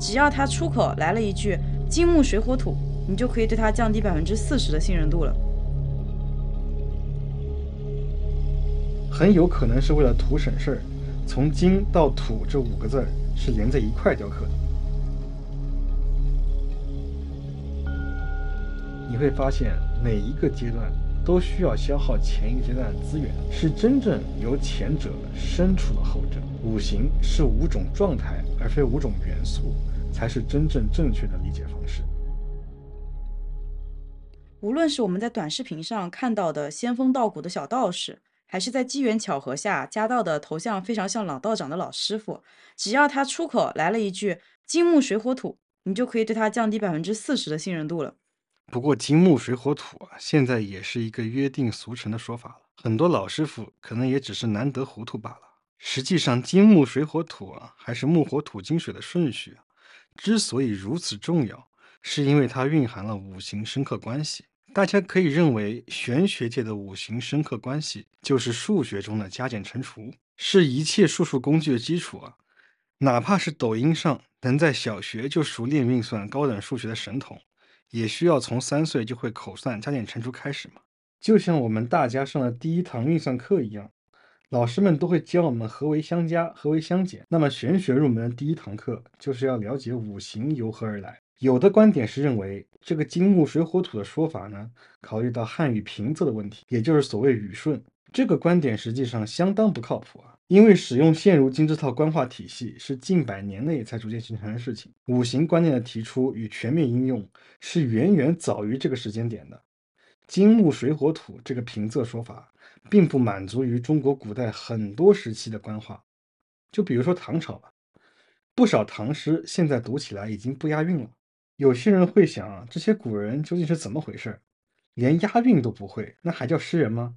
只要他出口来了一句“金木水火土”，你就可以对他降低百分之四十的信任度了。很有可能是为了图省事儿，从金到土这五个字儿是连在一块雕刻的。你会发现，每一个阶段都需要消耗前一个阶段的资源，是真正由前者生出了后者。五行是五种状态，而非五种元素，才是真正正确的理解方式。无论是我们在短视频上看到的仙风道骨的小道士。还是在机缘巧合下加到的头像非常像老道长的老师傅，只要他出口来了一句“金木水火土”，你就可以对他降低百分之四十的信任度了。不过“金木水火土”啊，现在也是一个约定俗成的说法了，很多老师傅可能也只是难得糊涂罢了。实际上，“金木水火土”啊，还是木火土金水的顺序啊，之所以如此重要，是因为它蕴含了五行深刻关系。大家可以认为，玄学界的五行深刻关系就是数学中的加减乘除，是一切数数工具的基础啊！哪怕是抖音上能在小学就熟练运算高等数学的神童，也需要从三岁就会口算加减乘除开始嘛。就像我们大家上的第一堂运算课一样，老师们都会教我们何为相加，何为相减。那么玄学入门的第一堂课就是要了解五行由何而来。有的观点是认为，这个金木水火土的说法呢，考虑到汉语平仄的问题，也就是所谓语顺。这个观点实际上相当不靠谱啊，因为使用现如今这套官话体系是近百年内才逐渐形成的事情。五行观念的提出与全面应用是远远早于这个时间点的。金木水火土这个平仄说法，并不满足于中国古代很多时期的官话，就比如说唐朝吧，不少唐诗现在读起来已经不押韵了。有些人会想啊，这些古人究竟是怎么回事？连押韵都不会，那还叫诗人吗？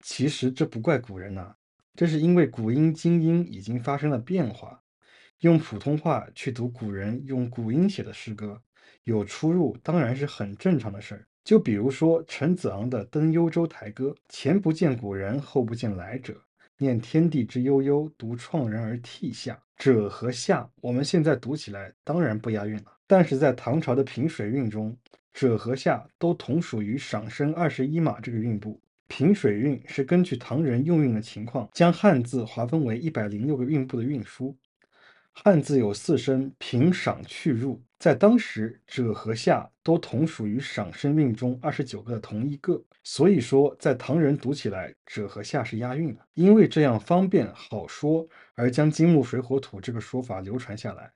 其实这不怪古人呐，这是因为古音今音已经发生了变化。用普通话去读古人用古音写的诗歌，有出入当然是很正常的事儿。就比如说陈子昂的《登幽州台歌》，前不见古人，后不见来者，念天地之悠悠，独怆然而涕下。者和下，我们现在读起来当然不押韵了。但是在唐朝的平水韵中，者和下都同属于上声二十一码这个韵部。平水韵是根据唐人用韵的情况，将汉字划分为一百零六个韵部的韵书。汉字有四声平、赏、去、入，在当时，者和下都同属于赏声韵中二十九个的同一个。所以说，在唐人读起来，者和下是押韵的，因为这样方便好说，而将金木水火土这个说法流传下来。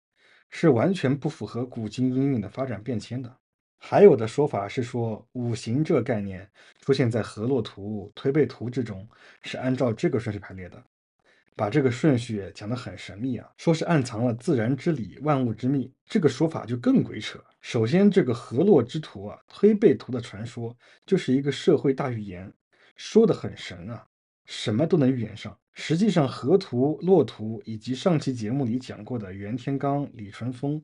是完全不符合古今音韵的发展变迁的。还有的说法是说，五行这概念出现在河洛图、推背图之中，是按照这个顺序排列的，把这个顺序讲得很神秘啊，说是暗藏了自然之理、万物之秘。这个说法就更鬼扯。首先，这个河洛之图啊，推背图的传说就是一个社会大预言，说的很神啊，什么都能预言上。实际上，河图、洛图以及上期节目里讲过的袁天罡、李淳风，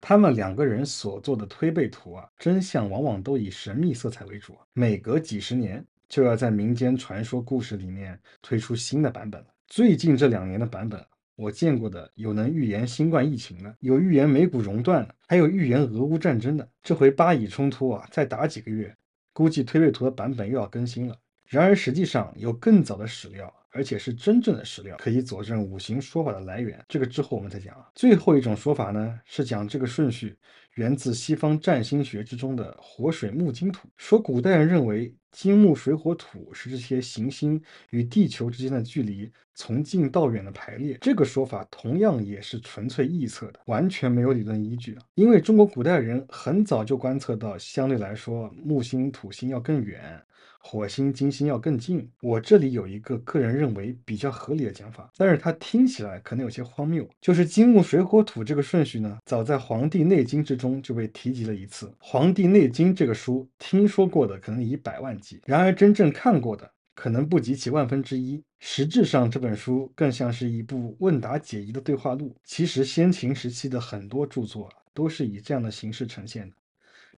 他们两个人所做的推背图啊，真相往往都以神秘色彩为主。每隔几十年，就要在民间传说故事里面推出新的版本了。最近这两年的版本，我见过的有能预言新冠疫情的，有预言美股熔断的，还有预言俄乌战争的。这回巴以冲突啊，再打几个月，估计推背图的版本又要更新了。然而，实际上有更早的史料。而且是真正的史料，可以佐证五行说法的来源。这个之后我们再讲啊。最后一种说法呢，是讲这个顺序源自西方占星学之中的火水木金土，说古代人认为金木水火土是这些行星与地球之间的距离从近到远的排列。这个说法同样也是纯粹臆测的，完全没有理论依据啊。因为中国古代人很早就观测到，相对来说木星、土星要更远。火星、金星要更近。我这里有一个个人认为比较合理的讲法，但是它听起来可能有些荒谬。就是金木水火土这个顺序呢，早在《黄帝内经》之中就被提及了一次。《黄帝内经》这个书听说过的可能以百万计，然而真正看过的可能不及其万分之一。实质上，这本书更像是一部问答解疑的对话录。其实，先秦时期的很多著作都是以这样的形式呈现的。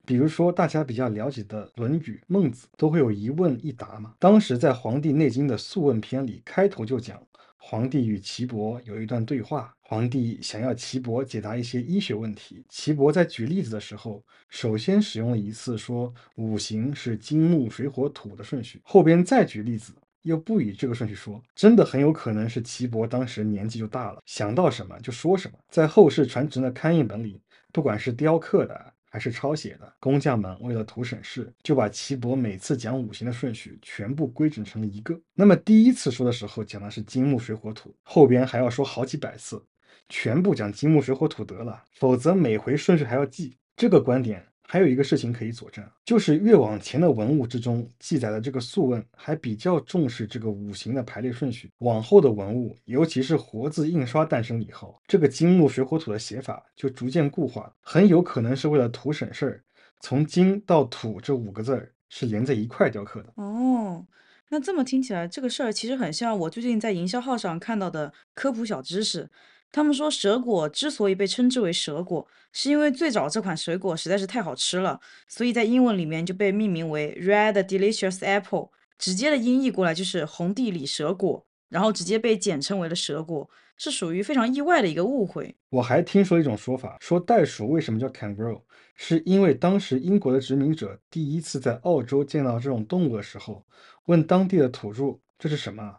比如说，大家比较了解的《论语》《孟子》，都会有一问一答嘛。当时在《黄帝内经》的《素问篇》里，开头就讲：“皇帝与岐伯有一段对话，皇帝想要岐伯解答一些医学问题。岐伯在举例子的时候，首先使用了一次说五行是金木水火土的顺序，后边再举例子。又不以这个顺序说，真的很有可能是岐伯当时年纪就大了，想到什么就说什么。在后世传承的刊印本里，不管是雕刻的还是抄写的，工匠们为了图省事，就把岐伯每次讲五行的顺序全部规整成了一个。那么第一次说的时候讲的是金木水火土，后边还要说好几百次，全部讲金木水火土得了，否则每回顺序还要记。这个观点。还有一个事情可以佐证，就是越往前的文物之中记载的这个《素问》，还比较重视这个五行的排列顺序。往后的文物，尤其是活字印刷诞生以后，这个金木水火土的写法就逐渐固化，很有可能是为了图省事儿，从金到土这五个字儿是连在一块雕刻的。哦，那这么听起来，这个事儿其实很像我最近在营销号上看到的科普小知识。他们说蛇果之所以被称之为蛇果，是因为最早这款水果实在是太好吃了，所以在英文里面就被命名为 Red Delicious Apple，直接的音译过来就是红地里蛇果，然后直接被简称为了蛇果，是属于非常意外的一个误会。我还听说一种说法，说袋鼠为什么叫 kangaroo，是因为当时英国的殖民者第一次在澳洲见到这种动物的时候，问当地的土著这是什么。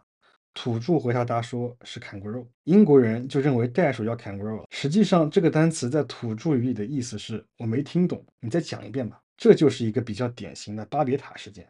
土著回答他说是 kangaroo，英国人就认为袋鼠叫 kangaroo。实际上，这个单词在土著语里的意思是我没听懂，你再讲一遍吧。这就是一个比较典型的巴别塔事件。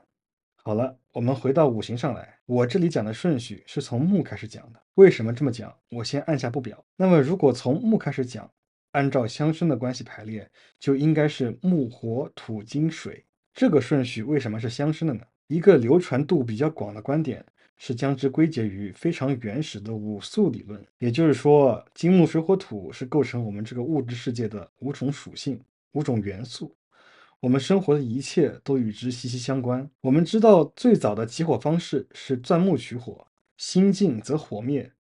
好了，我们回到五行上来，我这里讲的顺序是从木开始讲的。为什么这么讲？我先按下不表。那么，如果从木开始讲，按照相生的关系排列，就应该是木火土金水。这个顺序为什么是相生的呢？一个流传度比较广的观点。是将之归结于非常原始的五素理论，也就是说，金木水火土是构成我们这个物质世界的五种属性、五种元素，我们生活的一切都与之息息相关。我们知道，最早的起火方式是钻木取火，心静则火灭，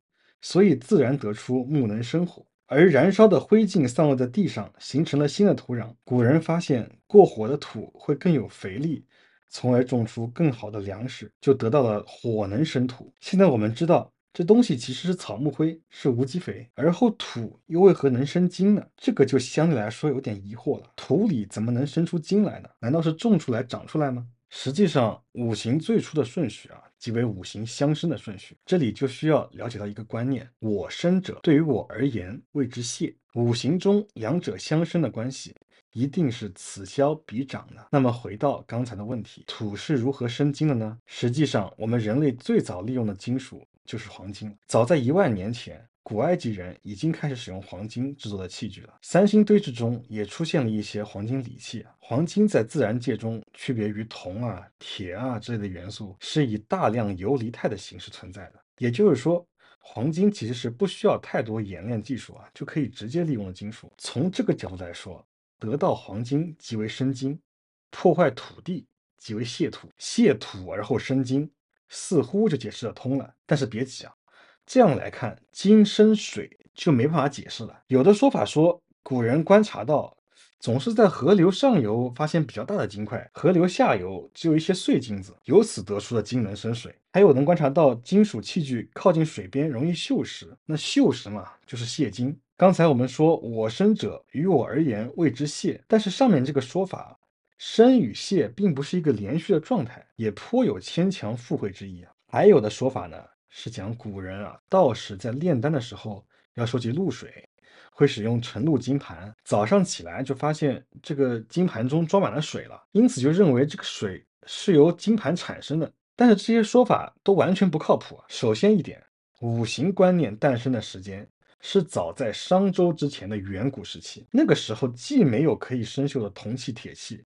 所以自然得出木能生火。而燃烧的灰烬散落在地上，形成了新的土壤。古人发现，过火的土会更有肥力。从而种出更好的粮食，就得到了火能生土。现在我们知道，这东西其实是草木灰，是无机肥。而后土又为何能生金呢？这个就相对来说有点疑惑了。土里怎么能生出金来呢？难道是种出来长出来吗？实际上，五行最初的顺序啊，即为五行相生的顺序。这里就需要了解到一个观念：我生者对于我而言谓之谢。五行中两者相生的关系。一定是此消彼长的。那么回到刚才的问题，土是如何生金的呢？实际上，我们人类最早利用的金属就是黄金。早在一万年前，古埃及人已经开始使用黄金制作的器具了。三星堆之中也出现了一些黄金礼器。黄金在自然界中区别于铜啊、铁啊之类的元素，是以大量游离态的形式存在的。也就是说，黄金其实是不需要太多冶炼技术啊，就可以直接利用的金属。从这个角度来说，得到黄金即为生金，破坏土地即为泄土，泄土而后生金，似乎就解释得通了。但是别急啊，这样来看，金生水就没办法解释了。有的说法说，古人观察到，总是在河流上游发现比较大的金块，河流下游只有一些碎金子，由此得出了金能生水。还有能观察到金属器具靠近水边容易锈蚀，那锈蚀嘛，就是泄金。刚才我们说，我生者于我而言谓之谢，但是上面这个说法，生与谢并不是一个连续的状态，也颇有牵强附会之意啊。还有的说法呢，是讲古人啊，道士在炼丹的时候要收集露水，会使用晨露金盘，早上起来就发现这个金盘中装满了水了，因此就认为这个水是由金盘产生的。但是这些说法都完全不靠谱啊。首先一点，五行观念诞生的时间。是早在商周之前的远古时期，那个时候既没有可以生锈的铜器、铁器，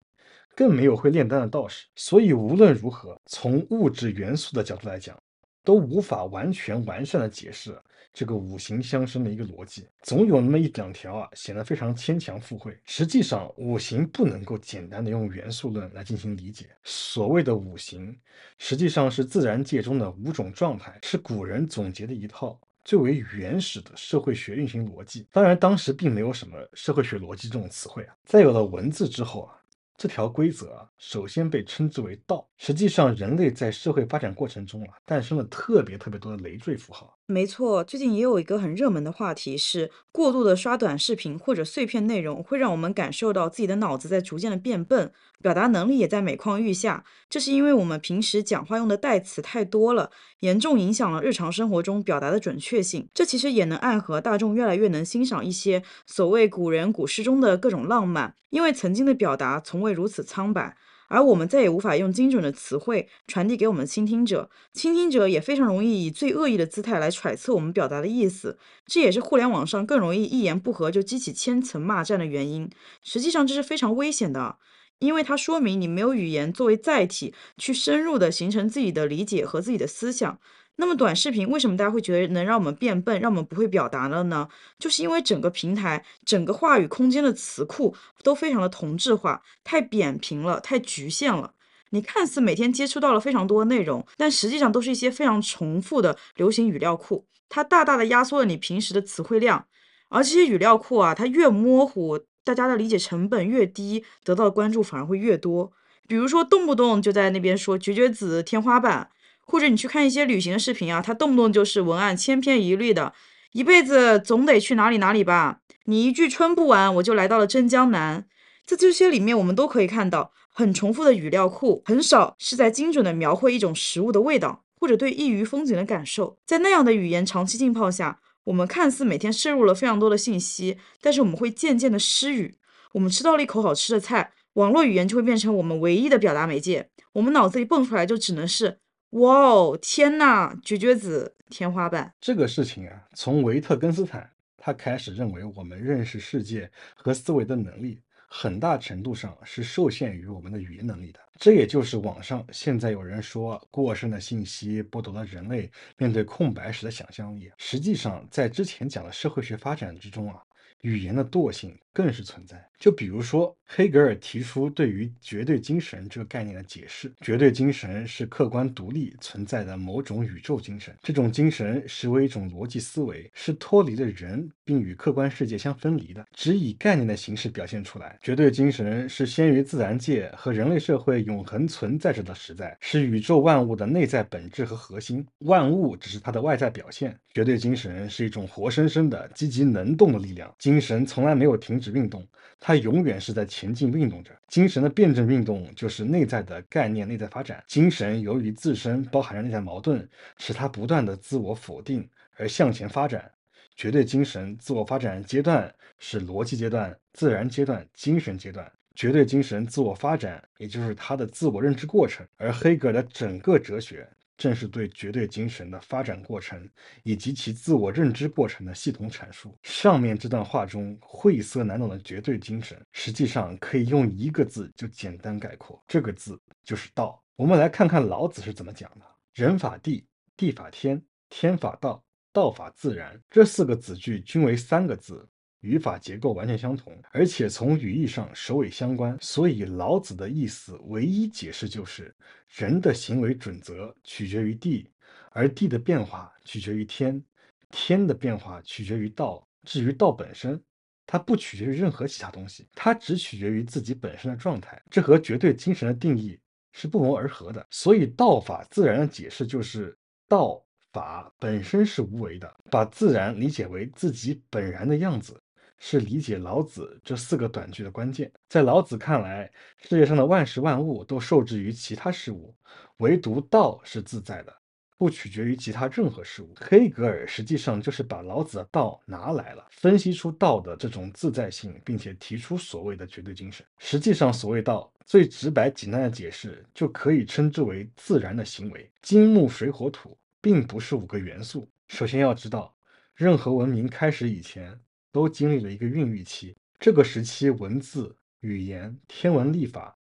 更没有会炼丹的道士，所以无论如何，从物质元素的角度来讲，都无法完全完善的解释这个五行相生的一个逻辑，总有那么一两条啊，显得非常牵强附会。实际上，五行不能够简单的用元素论来进行理解。所谓的五行，实际上是自然界中的五种状态，是古人总结的一套。最为原始的社会学运行逻辑，当然当时并没有什么社会学逻辑这种词汇啊。在有了文字之后啊，这条规则啊首先被称之为道。实际上，人类在社会发展过程中啊，诞生了特别特别多的累赘符号。没错，最近也有一个很热门的话题是，过度的刷短视频或者碎片内容，会让我们感受到自己的脑子在逐渐的变笨，表达能力也在每况愈下。这是因为我们平时讲话用的代词太多了，严重影响了日常生活中表达的准确性。这其实也能暗合大众越来越能欣赏一些所谓古人古诗中的各种浪漫，因为曾经的表达从未如此苍白。而我们再也无法用精准的词汇传递给我们倾听者，倾听者也非常容易以最恶意的姿态来揣测我们表达的意思，这也是互联网上更容易一言不合就激起千层骂战的原因。实际上这是非常危险的，因为它说明你没有语言作为载体去深入的形成自己的理解和自己的思想。那么短视频为什么大家会觉得能让我们变笨，让我们不会表达了呢？就是因为整个平台、整个话语空间的词库都非常的同质化，太扁平了，太局限了。你看似每天接触到了非常多的内容，但实际上都是一些非常重复的流行语料库，它大大的压缩了你平时的词汇量。而这些语料库啊，它越模糊，大家的理解成本越低，得到的关注反而会越多。比如说，动不动就在那边说“绝绝子”天花板。或者你去看一些旅行的视频啊，它动不动就是文案千篇一律的，一辈子总得去哪里哪里吧。你一句春不完，我就来到了真江南。在这些里面，我们都可以看到很重复的语料库，很少是在精准的描绘一种食物的味道，或者对异域风景的感受。在那样的语言长期浸泡下，我们看似每天摄入了非常多的信息，但是我们会渐渐的失语。我们吃到了一口好吃的菜，网络语言就会变成我们唯一的表达媒介，我们脑子里蹦出来就只能是。哇哦，天呐，绝绝子天花板！这个事情啊，从维特根斯坦他开始认为，我们认识世界和思维的能力，很大程度上是受限于我们的语言能力的。这也就是网上现在有人说过剩的信息剥夺了人类面对空白时的想象力。实际上，在之前讲的社会学发展之中啊。语言的惰性更是存在。就比如说，黑格尔提出对于绝对精神这个概念的解释：绝对精神是客观独立存在的某种宇宙精神，这种精神实为一种逻辑思维，是脱离了人并与客观世界相分离的，只以概念的形式表现出来。绝对精神是先于自然界和人类社会永恒存在着的实在，是宇宙万物的内在本质和核心，万物只是它的外在表现。绝对精神是一种活生生的、积极能动的力量。精神从来没有停止运动，它永远是在前进运动着。精神的辩证运动就是内在的概念内在发展。精神由于自身包含着内在矛盾，使它不断的自我否定而向前发展。绝对精神自我发展阶段是逻辑阶段、自然阶段、精神阶段。绝对精神自我发展，也就是它的自我认知过程。而黑格尔的整个哲学。正是对绝对精神的发展过程以及其自我认知过程的系统阐述。上面这段话中晦涩难懂的绝对精神，实际上可以用一个字就简单概括，这个字就是道。我们来看看老子是怎么讲的：人法地，地法天，天法道，道法自然。这四个子句均为三个字。语法结构完全相同，而且从语义上首尾相关，所以老子的意思唯一解释就是：人的行为准则取决于地，而地的变化取决于天，天的变化取决于道。至于道本身，它不取决于任何其他东西，它只取决于自己本身的状态。这和绝对精神的定义是不谋而合的。所以道法自然的解释就是：道法本身是无为的，把自然理解为自己本然的样子。是理解老子这四个短句的关键。在老子看来，世界上的万事万物都受制于其他事物，唯独道是自在的，不取决于其他任何事物。黑格尔实际上就是把老子的道拿来了，分析出道的这种自在性，并且提出所谓的绝对精神。实际上，所谓道最直白简单的解释，就可以称之为自然的行为。金木水火土并不是五个元素。首先要知道，任何文明开始以前。都经历了一个孕育期，这个时期，文字、语言、天文历法、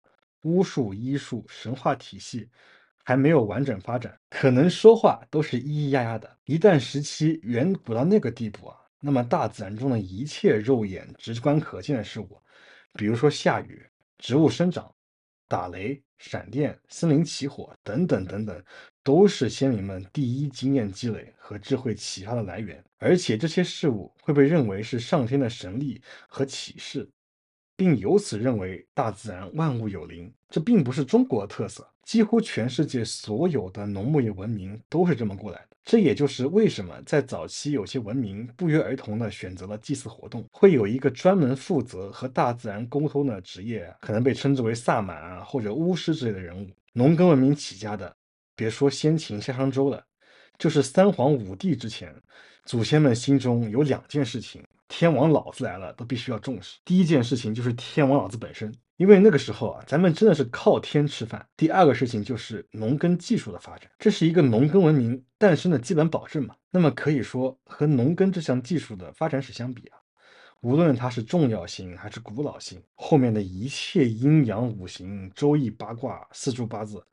巫术、医术、神话体系还没有完整发展，可能说话都是咿咿呀呀的。一旦时期远古到那个地步啊，那么大自然中的一切肉眼直观可见的事物，比如说下雨、植物生长。打雷、闪电、森林起火等等等等，都是先民们第一经验积累和智慧启发的来源，而且这些事物会被认为是上天的神力和启示，并由此认为大自然万物有灵。这并不是中国的特色，几乎全世界所有的农牧业文明都是这么过来的。这也就是为什么在早期有些文明不约而同地选择了祭祀活动，会有一个专门负责和大自然沟通的职业，可能被称之为萨满啊或者巫师之类的人物。农耕文明起家的，别说先秦夏商周了。就是三皇五帝之前，祖先们心中有两件事情，天王老子来了都必须要重视。第一件事情就是天王老子本身，因为那个时候啊，咱们真的是靠天吃饭。第二个事情就是农耕技术的发展，这是一个农耕文明诞生的基本保证嘛。那么可以说，和农耕这项技术的发展史相比啊，无论它是重要性还是古老性，后面的一切阴阳五行、周易八卦、四柱八字。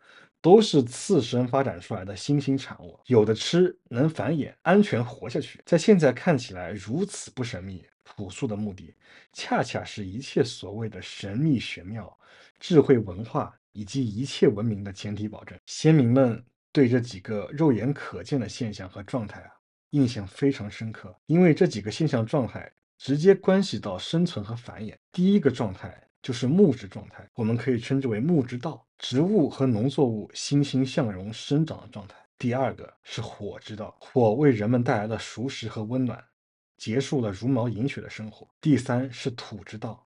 都是次生发展出来的新兴产物，有的吃，能繁衍，安全活下去。在现在看起来如此不神秘、朴素的目的，恰恰是一切所谓的神秘玄妙、智慧文化以及一切文明的前提保证。先民们对这几个肉眼可见的现象和状态啊，印象非常深刻，因为这几个现象状态直接关系到生存和繁衍。第一个状态。就是木质状态，我们可以称之为木之道，植物和农作物欣欣向荣生长的状态。第二个是火之道，火为人们带来了熟食和温暖，结束了茹毛饮血的生活。第三是土之道，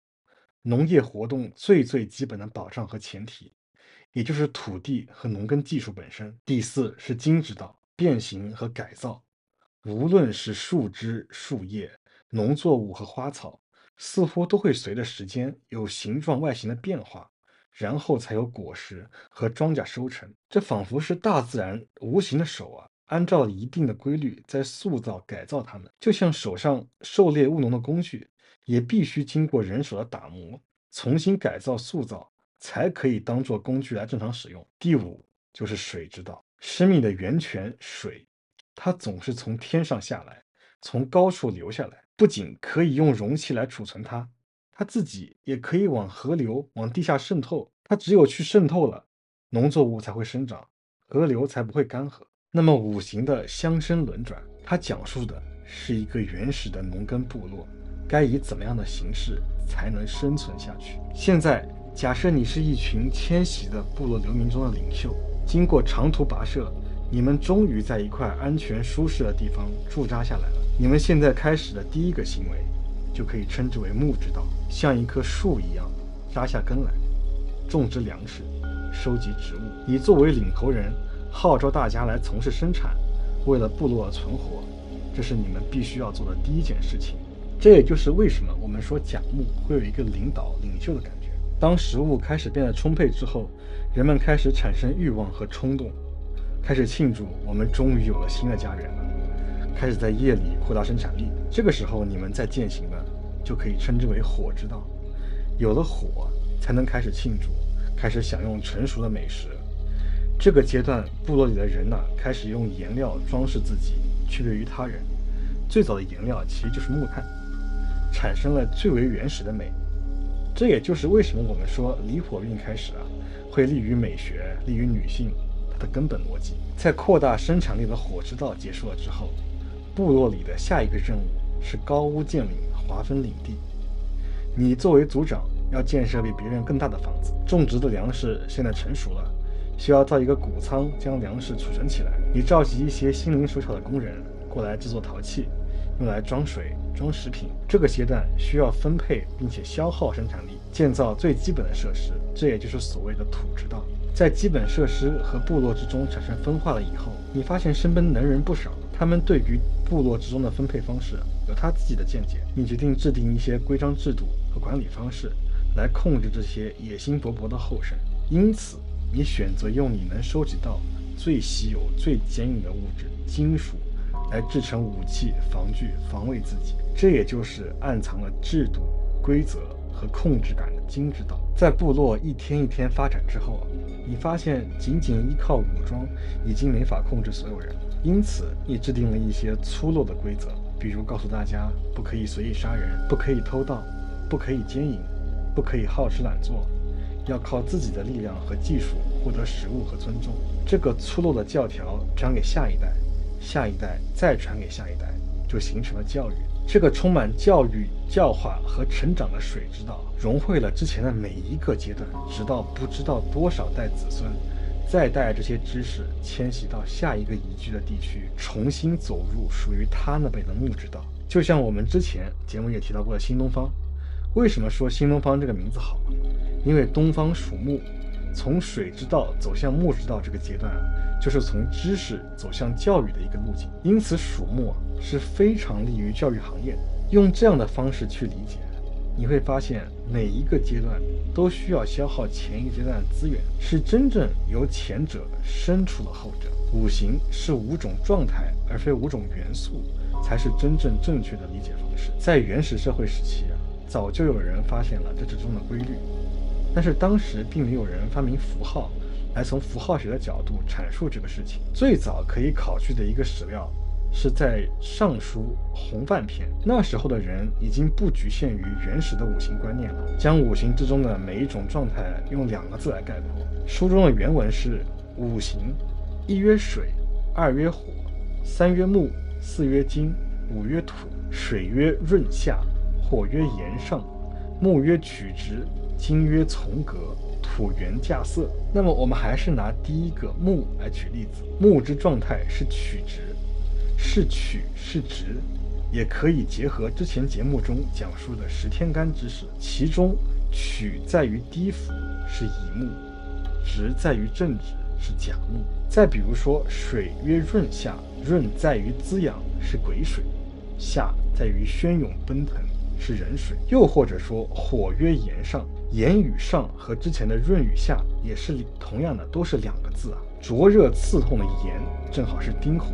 农业活动最最基本的保障和前提，也就是土地和农耕技术本身。第四是金之道，变形和改造，无论是树枝、树叶、农作物和花草。似乎都会随着时间有形状外形的变化，然后才有果实和庄稼收成。这仿佛是大自然无形的手啊，按照一定的规律在塑造改造它们。就像手上狩猎务农的工具，也必须经过人手的打磨、重新改造、塑造，才可以当做工具来正常使用。第五就是水之道，生命的源泉水，它总是从天上下来，从高处流下来。不仅可以用容器来储存它，它自己也可以往河流、往地下渗透。它只有去渗透了，农作物才会生长，河流才不会干涸。那么五行的相生轮转，它讲述的是一个原始的农耕部落该以怎么样的形式才能生存下去。现在，假设你是一群迁徙的部落流民中的领袖，经过长途跋涉，你们终于在一块安全舒适的地方驻扎下来了。你们现在开始的第一个行为，就可以称之为木之道，像一棵树一样扎下根来，种植粮食，收集植物。你作为领头人，号召大家来从事生产，为了部落存活，这是你们必须要做的第一件事情。这也就是为什么我们说甲木会有一个领导、领袖的感觉。当食物开始变得充沛之后，人们开始产生欲望和冲动，开始庆祝我们终于有了新的家园了。开始在夜里扩大生产力，这个时候你们在践行的就可以称之为火之道。有了火，才能开始庆祝，开始享用成熟的美食。这个阶段，部落里的人呢，开始用颜料装饰自己，区别于他人。最早的颜料其实就是木炭，产生了最为原始的美。这也就是为什么我们说离火运开始啊，会利于美学，利于女性，它的根本逻辑。在扩大生产力的火之道结束了之后。部落里的下一个任务是高屋建瓴，划分领地。你作为族长，要建设比别人更大的房子。种植的粮食现在成熟了，需要造一个谷仓，将粮食储存起来。你召集一些心灵手巧的工人过来制作陶器，用来装水、装食品。这个阶段需要分配并且消耗生产力，建造最基本的设施，这也就是所谓的土之道。在基本设施和部落之中产生分化了以后，你发现身边能人不少。他们对于部落之中的分配方式有他自己的见解，你决定制定一些规章制度和管理方式，来控制这些野心勃勃的后生。因此，你选择用你能收集到最稀有、最坚硬的物质——金属，来制成武器、防具、防卫自己。这也就是暗藏了制度、规则和控制感的金之道。在部落一天一天发展之后，你发现仅仅依靠武装已经没法控制所有人。因此，你制定了一些粗陋的规则，比如告诉大家不可以随意杀人，不可以偷盗，不可以奸淫，不可以好吃懒做，要靠自己的力量和技术获得食物和尊重。这个粗陋的教条传给下一代，下一代再传给下一代，就形成了教育。这个充满教育、教化和成长的水之道，融汇了之前的每一个阶段，直到不知道多少代子孙，再带这些知识迁徙到下一个宜居的地区，重新走入属于他那辈的木之道。就像我们之前节目也提到过的新东方，为什么说新东方这个名字好？因为东方属木，从水之道走向木之道这个阶段。就是从知识走向教育的一个路径，因此属木啊是非常利于教育行业的。用这样的方式去理解，你会发现每一个阶段都需要消耗前一阶段的资源，是真正由前者生出了后者。五行是五种状态，而非五种元素，才是真正正确的理解方式。在原始社会时期啊，早就有人发现了这之中的规律，但是当时并没有人发明符号。来从符号学的角度阐述这个事情。最早可以考据的一个史料，是在《尚书·洪范篇》。那时候的人已经不局限于原始的五行观念了，将五行之中的每一种状态用两个字来概括。书中的原文是：五行，一曰水，二曰火，三曰木，四曰金，五曰土。水曰润下，火曰炎上，木曰曲直，金曰从革。土元稼色，那么我们还是拿第一个木来举例子。木之状态是曲直，是曲是直，也可以结合之前节目中讲述的十天干知识。其中曲在于低伏，是乙木；直在于正直，是甲木。再比如说，水曰润下，润在于滋养，是癸水；下在于汹涌奔腾，是壬水。又或者说，火曰炎上。炎与上和之前的润与下也是同样的，都是两个字啊。灼热刺痛的炎正好是丁火，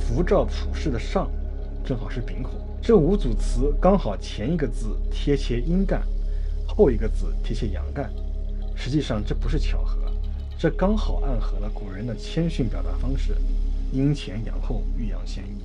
福照普世的上正好是丙火。这五组词刚好前一个字贴切阴干，后一个字贴切阳干。实际上这不是巧合，这刚好暗合了古人的谦逊表达方式：阴前阳后，欲扬先抑。